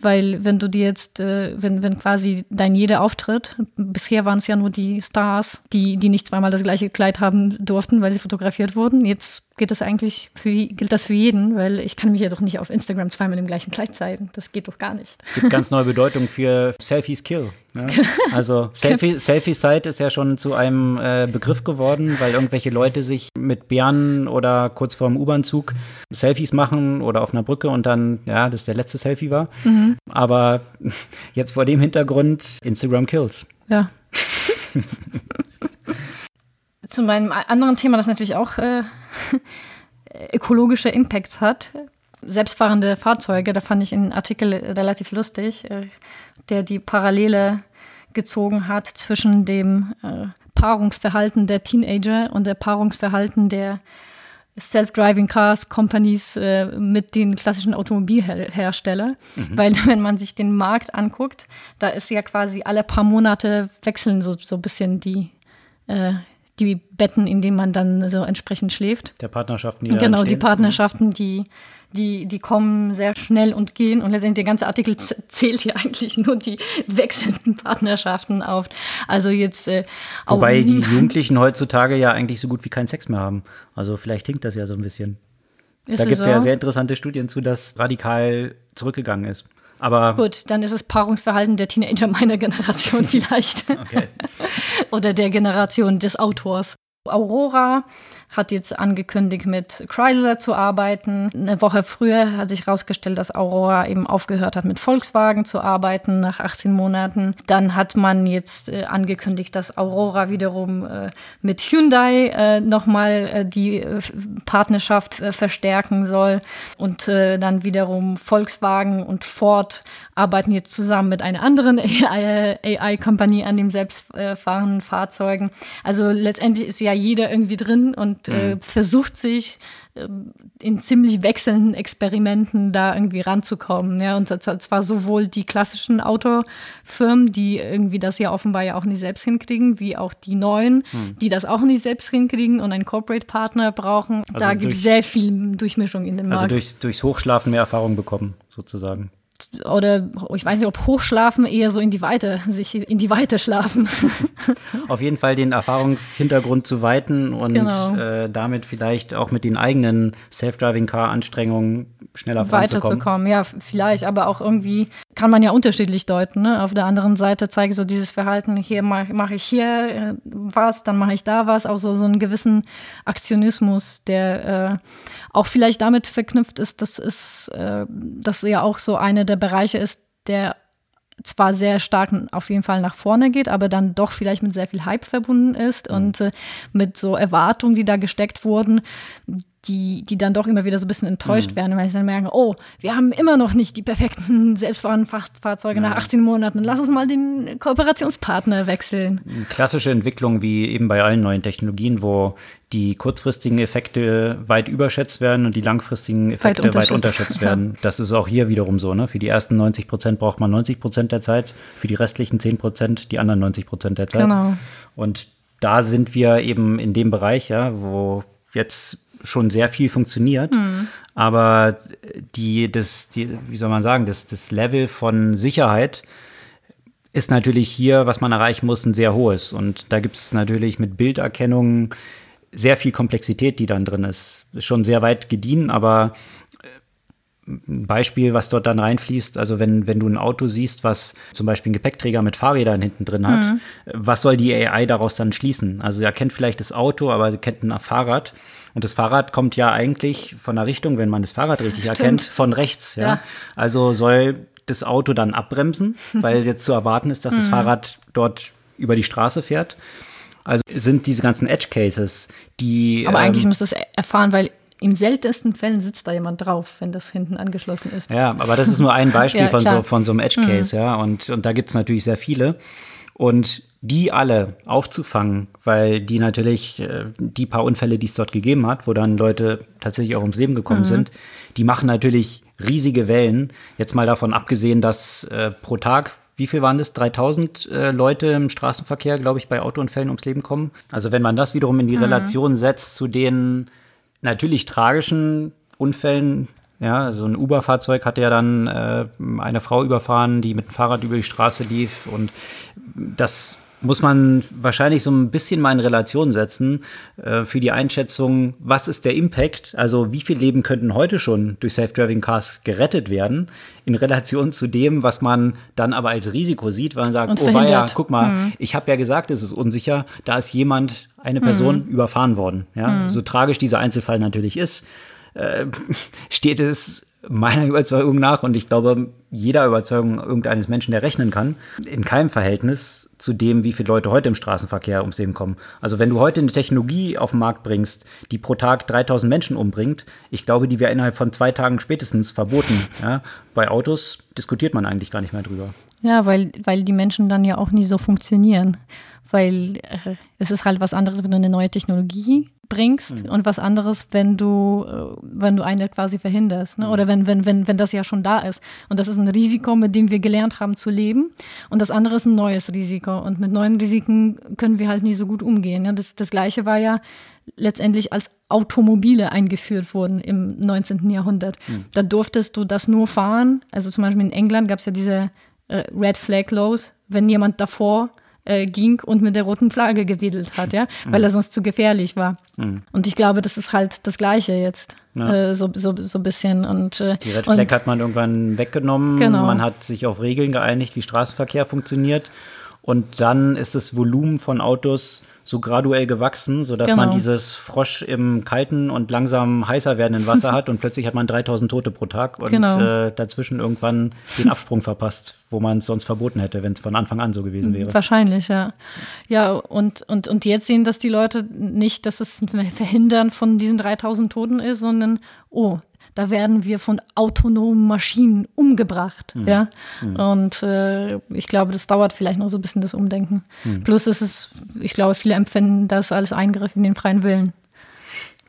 Weil wenn du dir jetzt, äh, wenn, wenn quasi dein jeder Auftritt, bisher waren es ja nur die Stars, die, die nicht zweimal das gleiche Kleid haben durften, weil sie fotografiert wurden. Jetzt geht das eigentlich für, gilt das für jeden, weil ich kann mich ja doch nicht auf Instagram zweimal im gleichen Kleid zeigen. Das geht doch gar nicht. Es gibt ganz neue Bedeutung für Selfies Kill. Ne? Also Selfie, Selfie-Site ist ja schon zu einem äh, Begriff geworden, weil irgendwelche Leute sich mit Bären oder kurz vorm U-Bahn-Zug Selfies machen oder auf einer Brücke und dann, ja, das der letzte Selfie war. Mhm. Aber jetzt vor dem Hintergrund Instagram Kills. Ja. zu meinem anderen Thema, das natürlich auch äh, ökologische Impacts hat. Selbstfahrende Fahrzeuge, da fand ich einen Artikel relativ lustig, äh, der die Parallele gezogen hat zwischen dem äh, Paarungsverhalten der Teenager und der Paarungsverhalten der Self-Driving Cars Companies äh, mit den klassischen Automobilherstellern. Mhm. Weil wenn man sich den Markt anguckt, da ist ja quasi alle paar Monate wechseln so, so ein bisschen die, äh, die Betten, in denen man dann so entsprechend schläft. Der Partnerschaften, die Genau, die Partnerschaften, die, die, die kommen sehr schnell und gehen. Und letztendlich der ganze Artikel zählt hier eigentlich nur die wechselnden Partnerschaften auf. Also jetzt. Äh, Wobei die Jugendlichen heutzutage ja eigentlich so gut wie keinen Sex mehr haben. Also vielleicht hinkt das ja so ein bisschen. Ist da gibt es so? ja sehr interessante Studien zu, dass radikal zurückgegangen ist. Aber Gut, dann ist es Paarungsverhalten der Teenager meiner Generation vielleicht. Okay. Oder der Generation des Autors. Aurora hat jetzt angekündigt, mit Chrysler zu arbeiten. Eine Woche früher hat sich herausgestellt, dass Aurora eben aufgehört hat, mit Volkswagen zu arbeiten nach 18 Monaten. Dann hat man jetzt äh, angekündigt, dass Aurora wiederum äh, mit Hyundai äh, nochmal äh, die äh, Partnerschaft äh, verstärken soll. Und äh, dann wiederum Volkswagen und Ford arbeiten jetzt zusammen mit einer anderen AI-Kompanie an den selbstfahrenden Fahrzeugen. Also letztendlich ist ja jeder irgendwie drin und äh, mhm. versucht sich äh, in ziemlich wechselnden Experimenten da irgendwie ranzukommen. Ja, und zwar sowohl die klassischen Autofirmen, die irgendwie das ja offenbar ja auch nicht selbst hinkriegen, wie auch die neuen, mhm. die das auch nicht selbst hinkriegen und einen Corporate Partner brauchen. Also da gibt es sehr viel Durchmischung in dem also Markt. Also durch, durchs Hochschlafen mehr Erfahrung bekommen, sozusagen oder ich weiß nicht, ob Hochschlafen eher so in die Weite, sich in die Weite schlafen. Auf jeden Fall den Erfahrungshintergrund zu weiten und genau. äh, damit vielleicht auch mit den eigenen Self-Driving-Car-Anstrengungen schneller voranzukommen. Weiterzukommen, ja, vielleicht, aber auch irgendwie kann man ja unterschiedlich deuten. Ne? Auf der anderen Seite zeige ich so dieses Verhalten, hier mache mach ich hier äh, was, dann mache ich da was, auch so, so einen gewissen Aktionismus, der äh, auch vielleicht damit verknüpft ist, dass es äh, das ja auch so einer der Bereiche ist, der zwar sehr stark auf jeden Fall nach vorne geht, aber dann doch vielleicht mit sehr viel Hype verbunden ist mhm. und äh, mit so Erwartungen, die da gesteckt wurden, die, die dann doch immer wieder so ein bisschen enttäuscht mhm. werden, weil sie dann merken, oh, wir haben immer noch nicht die perfekten selbstfahrenden Fahrzeuge nach 18 Monaten. Lass uns mal den Kooperationspartner wechseln. Klassische Entwicklung wie eben bei allen neuen Technologien, wo die kurzfristigen Effekte weit überschätzt werden und die langfristigen Effekte weit unterschätzt, weit unterschätzt werden. Ja. Das ist auch hier wiederum so. Ne? Für die ersten 90 Prozent braucht man 90 Prozent der Zeit, für die restlichen 10 Prozent die anderen 90 Prozent der Zeit. Genau. Und da sind wir eben in dem Bereich, ja, wo jetzt schon sehr viel funktioniert. Mhm. Aber die, das, die, wie soll man sagen, das, das Level von Sicherheit ist natürlich hier, was man erreichen muss, ein sehr hohes. Und da gibt es natürlich mit Bilderkennung sehr viel Komplexität, die dann drin ist. Ist schon sehr weit gediehen, aber äh, ein Beispiel, was dort dann reinfließt, also wenn, wenn du ein Auto siehst, was zum Beispiel einen Gepäckträger mit Fahrrädern hinten drin hat, mhm. was soll die AI daraus dann schließen? Also er kennt vielleicht das Auto, aber er kennt ein Fahrrad. Und das Fahrrad kommt ja eigentlich von der Richtung, wenn man das Fahrrad richtig Stimmt. erkennt, von rechts. Ja? ja? Also soll das Auto dann abbremsen, weil jetzt zu erwarten ist, dass das mhm. Fahrrad dort über die Straße fährt. Also sind diese ganzen Edge Cases, die. Aber eigentlich ähm, muss das erfahren, weil in seltensten Fällen sitzt da jemand drauf, wenn das hinten angeschlossen ist. Ja, aber das ist nur ein Beispiel ja, von, so, von so einem Edge Case, mhm. ja. Und, und da gibt es natürlich sehr viele. Und die alle aufzufangen, weil die natürlich äh, die paar Unfälle, die es dort gegeben hat, wo dann Leute tatsächlich auch ums Leben gekommen mhm. sind, die machen natürlich riesige Wellen. Jetzt mal davon abgesehen, dass äh, pro Tag, wie viel waren das? 3000 äh, Leute im Straßenverkehr, glaube ich, bei Autounfällen ums Leben kommen. Also wenn man das wiederum in die mhm. Relation setzt zu den natürlich tragischen Unfällen, ja, also ein Uber-Fahrzeug hatte ja dann äh, eine Frau überfahren, die mit dem Fahrrad über die Straße lief und das muss man wahrscheinlich so ein bisschen mal in Relation setzen äh, für die Einschätzung, was ist der Impact, also wie viel Leben könnten heute schon durch Self-Driving Cars gerettet werden, in Relation zu dem, was man dann aber als Risiko sieht, weil man sagt, oh ja, guck mal, mhm. ich habe ja gesagt, es ist unsicher, da ist jemand, eine Person mhm. überfahren worden. Ja? Mhm. So tragisch dieser Einzelfall natürlich ist, äh, steht es meiner Überzeugung nach, und ich glaube, jeder Überzeugung irgendeines Menschen, der rechnen kann, in keinem Verhältnis zu dem, wie viele Leute heute im Straßenverkehr ums Leben kommen. Also wenn du heute eine Technologie auf den Markt bringst, die pro Tag 3000 Menschen umbringt, ich glaube, die wäre innerhalb von zwei Tagen spätestens verboten. Ja? Bei Autos diskutiert man eigentlich gar nicht mehr drüber. Ja, weil, weil die Menschen dann ja auch nie so funktionieren. Weil äh, es ist halt was anderes, wenn du eine neue Technologie bringst mhm. und was anderes, wenn du, äh, wenn du eine quasi verhinderst. Ne? Mhm. Oder wenn, wenn, wenn, wenn das ja schon da ist. Und das ist ein Risiko, mit dem wir gelernt haben zu leben. Und das andere ist ein neues Risiko. Und mit neuen Risiken können wir halt nie so gut umgehen. Ja? Das, das gleiche war ja letztendlich als Automobile eingeführt wurden im 19. Jahrhundert. Mhm. Da durftest du das nur fahren. Also zum Beispiel in England gab es ja diese äh, Red Flag Laws, wenn jemand davor äh, ging und mit der roten Flagge gewedelt hat, ja, mhm. weil er sonst zu gefährlich war. Mhm. Und ich glaube, das ist halt das Gleiche jetzt. Ja. Äh, so, so, so ein bisschen. Und, äh, Die Red Flag und, hat man irgendwann weggenommen. Genau. Man hat sich auf Regeln geeinigt, wie Straßenverkehr funktioniert. Und dann ist das Volumen von Autos so graduell gewachsen, sodass Genau. man dieses Frosch im kalten und langsam heißer werdenden Wasser hat und plötzlich hat man 3000 Tote pro Tag und Genau. äh, dazwischen irgendwann den Absprung verpasst, wo man es sonst verboten hätte, wenn es von Anfang an so gewesen wäre. Wahrscheinlich, ja. Ja, und, und, und jetzt sehen das die Leute nicht, dass es ein Verhindern von diesen 3000 Toten ist, sondern, oh, da werden wir von autonomen Maschinen umgebracht. Ja? Und äh, ich glaube, das dauert vielleicht noch so ein bisschen das Umdenken. Plus ist es, ich glaube, viele empfinden das als Eingriff in den freien Willen.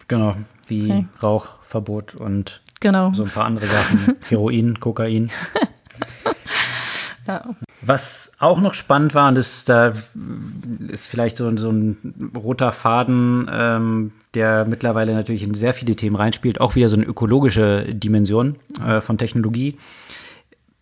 Genau, wie Okay. Rauchverbot und Genau. so ein paar andere Sachen, Heroin, Kokain. Ja. Was auch noch spannend war, und das da ist vielleicht so, so ein roter Faden, ähm, der mittlerweile natürlich in sehr viele Themen reinspielt, auch wieder so eine ökologische Dimension äh, von Technologie.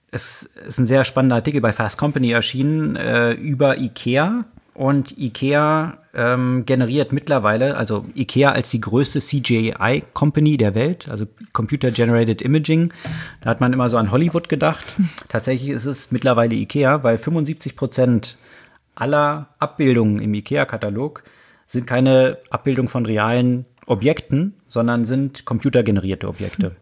Es ist ein sehr spannender Artikel bei Fast Company erschienen äh, über IKEA. Und IKEA ähm, generiert mittlerweile, also IKEA als die größte CGI-Company der Welt, also Computer Generated Imaging. Da hat man immer so an Hollywood gedacht. Tatsächlich ist es mittlerweile IKEA, weil 75 Prozent aller Abbildungen im IKEA-Katalog sind keine Abbildung von realen Objekten, sondern sind computergenerierte Objekte.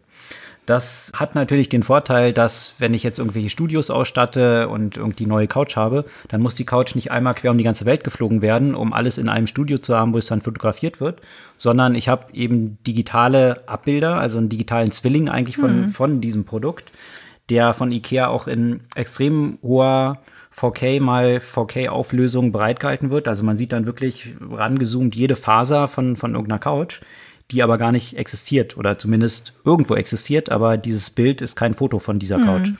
Das hat natürlich den Vorteil, dass wenn ich jetzt irgendwelche Studios ausstatte und irgendwie neue Couch habe, dann muss die Couch nicht einmal quer um die ganze Welt geflogen werden, um alles in einem Studio zu haben, wo es dann fotografiert wird, sondern ich habe eben digitale Abbilder, also einen digitalen Zwilling eigentlich von, von diesem Produkt, der von IKEA auch in extrem hoher 4K mal 4K Auflösung bereitgehalten wird. Also man sieht dann wirklich rangezoomt jede Faser von, von irgendeiner Couch, die aber gar nicht existiert oder zumindest irgendwo existiert, aber dieses Bild ist kein Foto von dieser Couch.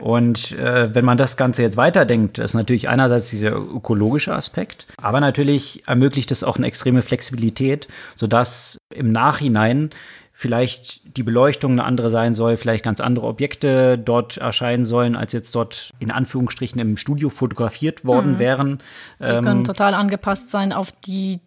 Und äh, wenn man das Ganze jetzt weiterdenkt, ist natürlich einerseits dieser ökologische Aspekt, aber natürlich ermöglicht es auch eine extreme Flexibilität, sodass im Nachhinein vielleicht die Beleuchtung eine andere sein soll, vielleicht ganz andere Objekte dort erscheinen sollen, als jetzt dort in Anführungsstrichen im Studio fotografiert worden wären. Die können total angepasst sein auf die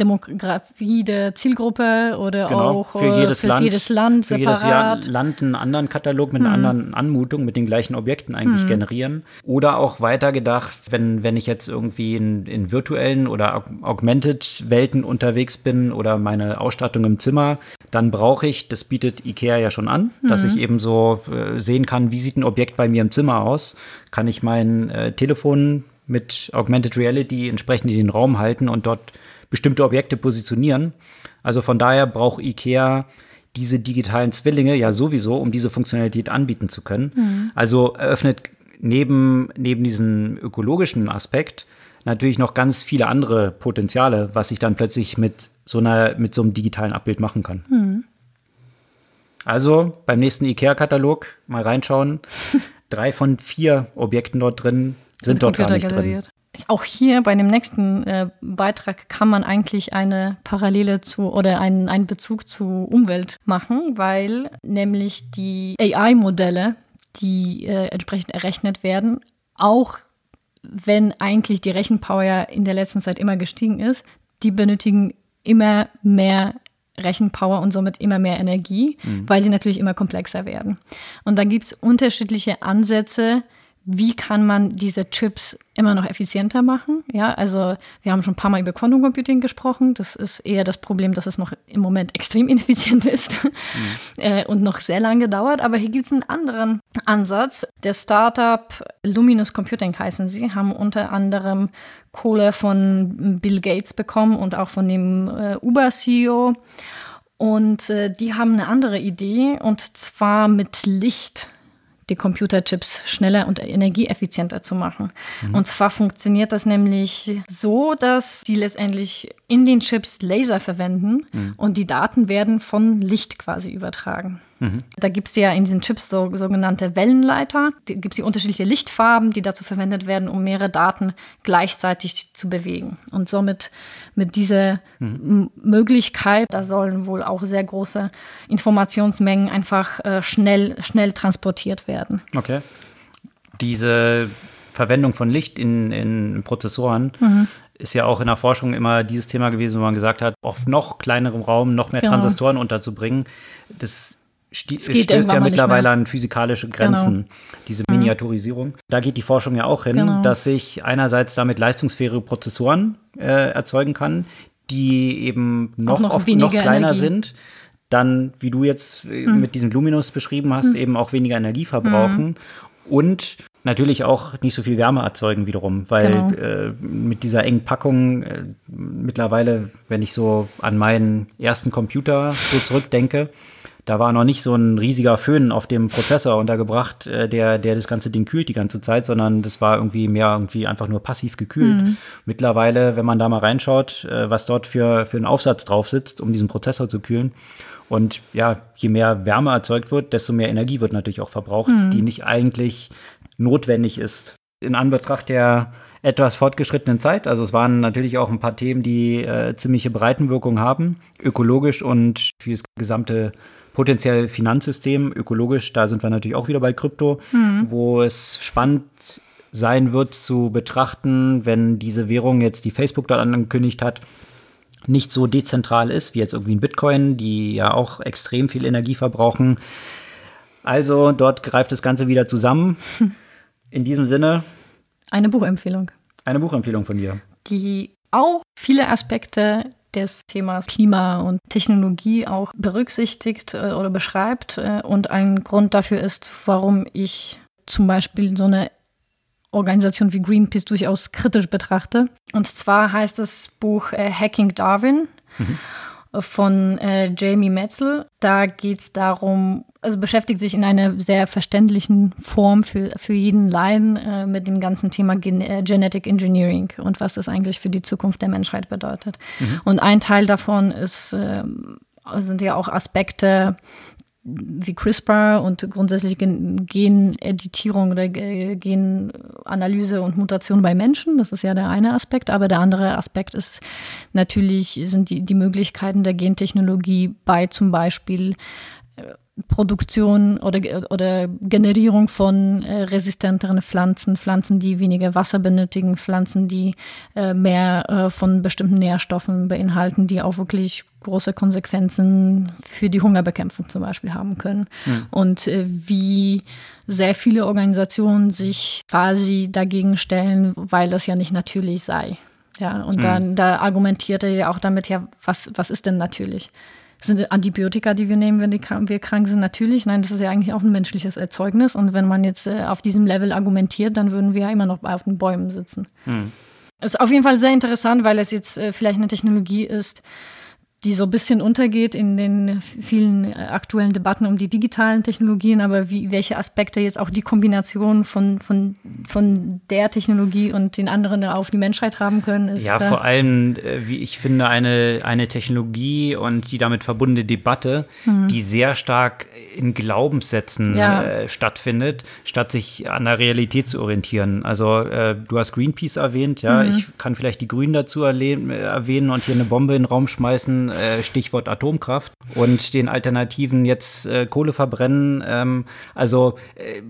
Demografie der Zielgruppe oder Genau, auch für äh, jedes fürs Land, jedes Land für jedes Jahr separat. Land einen anderen Katalog mit einer anderen Anmutung, mit den gleichen Objekten eigentlich generieren. Oder auch weiter gedacht, wenn, wenn ich jetzt irgendwie in, in virtuellen oder aug- augmented Welten unterwegs bin oder meine Ausstattung im Zimmer, dann brauche ich, das bietet IKEA ja schon an, dass ich eben so äh, sehen kann, wie sieht ein Objekt bei mir im Zimmer aus. Kann ich mein äh, Telefon mit Augmented Reality entsprechend in den Raum halten und dort bestimmte Objekte positionieren. Also von daher braucht IKEA diese digitalen Zwillinge ja sowieso, um diese Funktionalität anbieten zu können. Also eröffnet neben, neben diesem ökologischen Aspekt natürlich noch ganz viele andere Potenziale, was ich dann plötzlich mit so einer, mit so einem digitalen Abbild machen kann. Also beim nächsten IKEA-Katalog mal reinschauen. Drei von vier Objekten dort drin sind dort gar nicht drin. Auch hier bei dem nächsten äh, Beitrag kann man eigentlich eine Parallele zu oder einen, einen Bezug zu Umwelt machen, weil nämlich die AI-Modelle, die äh, entsprechend errechnet werden, auch wenn eigentlich die Rechenpower ja in der letzten Zeit immer gestiegen ist, die benötigen immer mehr Rechenpower und somit immer mehr Energie, weil sie natürlich immer komplexer werden. Und da gibt es unterschiedliche Ansätze, wie kann man diese Chips immer noch effizienter machen? Ja, also wir haben schon ein paar Mal über Quantum Computing gesprochen. Das ist eher das Problem, dass es noch im Moment extrem ineffizient ist äh, und noch sehr lange dauert. Aber hier gibt es einen anderen Ansatz. Der Startup Luminous Computing heißen sie, haben unter anderem Kohle von Bill Gates bekommen und auch von dem äh, Uber-CEO. Und äh, die haben eine andere Idee und zwar mit Licht die Computerchips schneller und energieeffizienter zu machen. Und zwar funktioniert das nämlich so, dass die letztendlich in den Chips Laser verwenden und die Daten werden von Licht quasi übertragen. Da gibt es ja in diesen Chips so sogenannte Wellenleiter. Da gibt es die unterschiedliche Lichtfarben, die dazu verwendet werden, um mehrere Daten gleichzeitig zu bewegen. Und somit mit dieser M- Möglichkeit, da sollen wohl auch sehr große Informationsmengen einfach äh, schnell, schnell transportiert werden. Okay. Diese Verwendung von Licht in, in Prozessoren ist ja auch in der Forschung immer dieses Thema gewesen, wo man gesagt hat, auf noch kleinerem Raum noch mehr Genau. Transistoren unterzubringen. Das stößt ja mittlerweile an physikalische Grenzen, genau. diese mhm. Miniaturisierung. Da geht die Forschung ja auch hin, genau. dass sich einerseits damit leistungsfähige Prozessoren äh, erzeugen kann, die eben noch, noch, oft, noch kleiner Energie. sind, dann, wie du jetzt mhm. mit diesem Luminous beschrieben hast, mhm. eben auch weniger Energie verbrauchen mhm. und natürlich auch nicht so viel Wärme erzeugen wiederum, weil genau. äh, mit dieser engen Packung äh, mittlerweile, wenn ich so an meinen ersten Computer so zurückdenke, da war noch nicht so ein riesiger Föhn auf dem Prozessor untergebracht, äh, der, der das ganze Ding kühlt die ganze Zeit, sondern das war irgendwie mehr irgendwie einfach nur passiv gekühlt. Mhm. Mittlerweile, wenn man da mal reinschaut, äh, was dort für, für ein Aufsatz drauf sitzt, um diesen Prozessor zu kühlen. Und ja, je mehr Wärme erzeugt wird, desto mehr Energie wird natürlich auch verbraucht, mhm. die nicht eigentlich notwendig ist. In Anbetracht der etwas fortgeschrittenen Zeit. Also es waren natürlich auch ein paar Themen, die äh, ziemliche Breitenwirkung haben, ökologisch und für das gesamte potenziell Finanzsystem, ökologisch, da sind wir natürlich auch wieder bei Krypto, mhm. wo es spannend sein wird zu betrachten, wenn diese Währung jetzt, die Facebook dort angekündigt hat, nicht so dezentral ist wie jetzt irgendwie ein Bitcoin, die ja auch extrem viel Energie verbrauchen. Also dort greift das Ganze wieder zusammen. In diesem Sinne. Eine Buchempfehlung. Eine Buchempfehlung von dir. Die auch viele Aspekte des Themas Klima und Technologie auch berücksichtigt äh, oder beschreibt. Äh, und ein Grund dafür ist, warum ich zum Beispiel so eine Organisation wie Greenpeace durchaus kritisch betrachte. Und zwar heißt das Buch äh, Hacking Darwin. Mhm von äh, Jamie Metzel. Da geht es darum, also beschäftigt sich in einer sehr verständlichen Form für, für jeden Laien äh, mit dem ganzen Thema Gen äh, Genetic Engineering und was das eigentlich für die Zukunft der Menschheit bedeutet. Mhm. Und ein Teil davon ist, ähm, sind ja auch Aspekte wie CRISPR und grundsätzlich Geneditierung oder Genanalyse und Mutation bei Menschen. Das ist ja der eine Aspekt. Aber der andere Aspekt ist natürlich, sind die, die Möglichkeiten der Gentechnologie bei zum Beispiel äh, Produktion oder, oder Generierung von äh, resistenteren Pflanzen, Pflanzen, die weniger Wasser benötigen, Pflanzen, die äh, mehr äh, von bestimmten Nährstoffen beinhalten, die auch wirklich große Konsequenzen für die Hungerbekämpfung zum Beispiel haben können. Mhm. Und äh, wie sehr viele Organisationen sich quasi dagegen stellen, weil das ja nicht natürlich sei. Ja, und mhm. dann da argumentiert er ja auch damit, ja, was, was ist denn natürlich? Sind Antibiotika, die wir nehmen, wenn wir krank sind, natürlich. Nein, das ist ja eigentlich auch ein menschliches Erzeugnis. Und wenn man jetzt äh, auf diesem Level argumentiert, dann würden wir ja immer noch auf den Bäumen sitzen. Hm. Ist auf jeden Fall sehr interessant, weil es jetzt äh, vielleicht eine Technologie ist, die so ein bisschen untergeht in den vielen äh, aktuellen Debatten um die digitalen Technologien, aber wie, welche Aspekte jetzt auch die Kombination von, von, von der Technologie und den anderen auf die Menschheit haben können, ist. Ja, vor allem, äh, wie ich finde, eine, eine Technologie und die damit verbundene Debatte, mhm. die sehr stark in Glaubenssätzen ja. äh, stattfindet, statt sich an der Realität zu orientieren. Also, äh, du hast Greenpeace erwähnt, ja, mhm. ich kann vielleicht die Grünen dazu erwähnen und hier eine Bombe in den Raum schmeißen äh, Stichwort Atomkraft und den Alternativen jetzt äh, Kohle verbrennen. Ähm, also äh,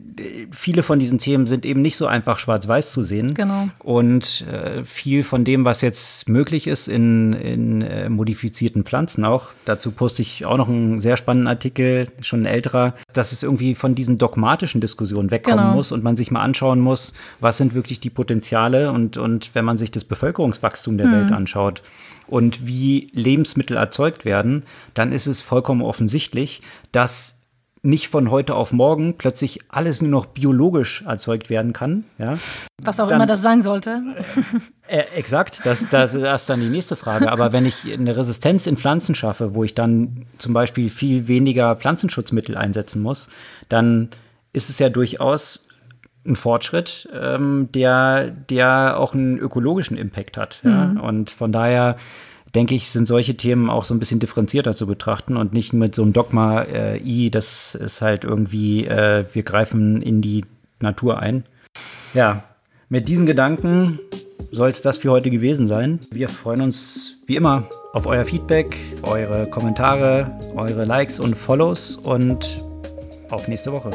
viele von diesen Themen sind eben nicht so einfach schwarz-weiß zu sehen. Genau. Und äh, viel von dem, was jetzt möglich ist in, in äh, modifizierten Pflanzen auch, dazu poste ich auch noch einen sehr spannenden Artikel, schon ein älterer, dass es irgendwie von diesen dogmatischen Diskussionen wegkommen genau. muss und man sich mal anschauen muss, was sind wirklich die Potenziale und, und wenn man sich das Bevölkerungswachstum der mhm. Welt anschaut, und wie Lebensmittel erzeugt werden, dann ist es vollkommen offensichtlich, dass nicht von heute auf morgen plötzlich alles nur noch biologisch erzeugt werden kann. Ja? Was auch dann, immer das sein sollte. Äh, äh, exakt, das, das, das ist dann die nächste Frage. Aber wenn ich eine Resistenz in Pflanzen schaffe, wo ich dann zum Beispiel viel weniger Pflanzenschutzmittel einsetzen muss, dann ist es ja durchaus ein Fortschritt, ähm, der, der auch einen ökologischen Impact hat. Ja? Mhm. Und von daher denke ich, sind solche Themen auch so ein bisschen differenzierter zu betrachten und nicht mit so einem Dogma, äh, I, das ist halt irgendwie, äh, wir greifen in die Natur ein. Ja, mit diesen Gedanken soll es das für heute gewesen sein. Wir freuen uns wie immer auf euer Feedback, eure Kommentare, eure Likes und Follows und auf nächste Woche.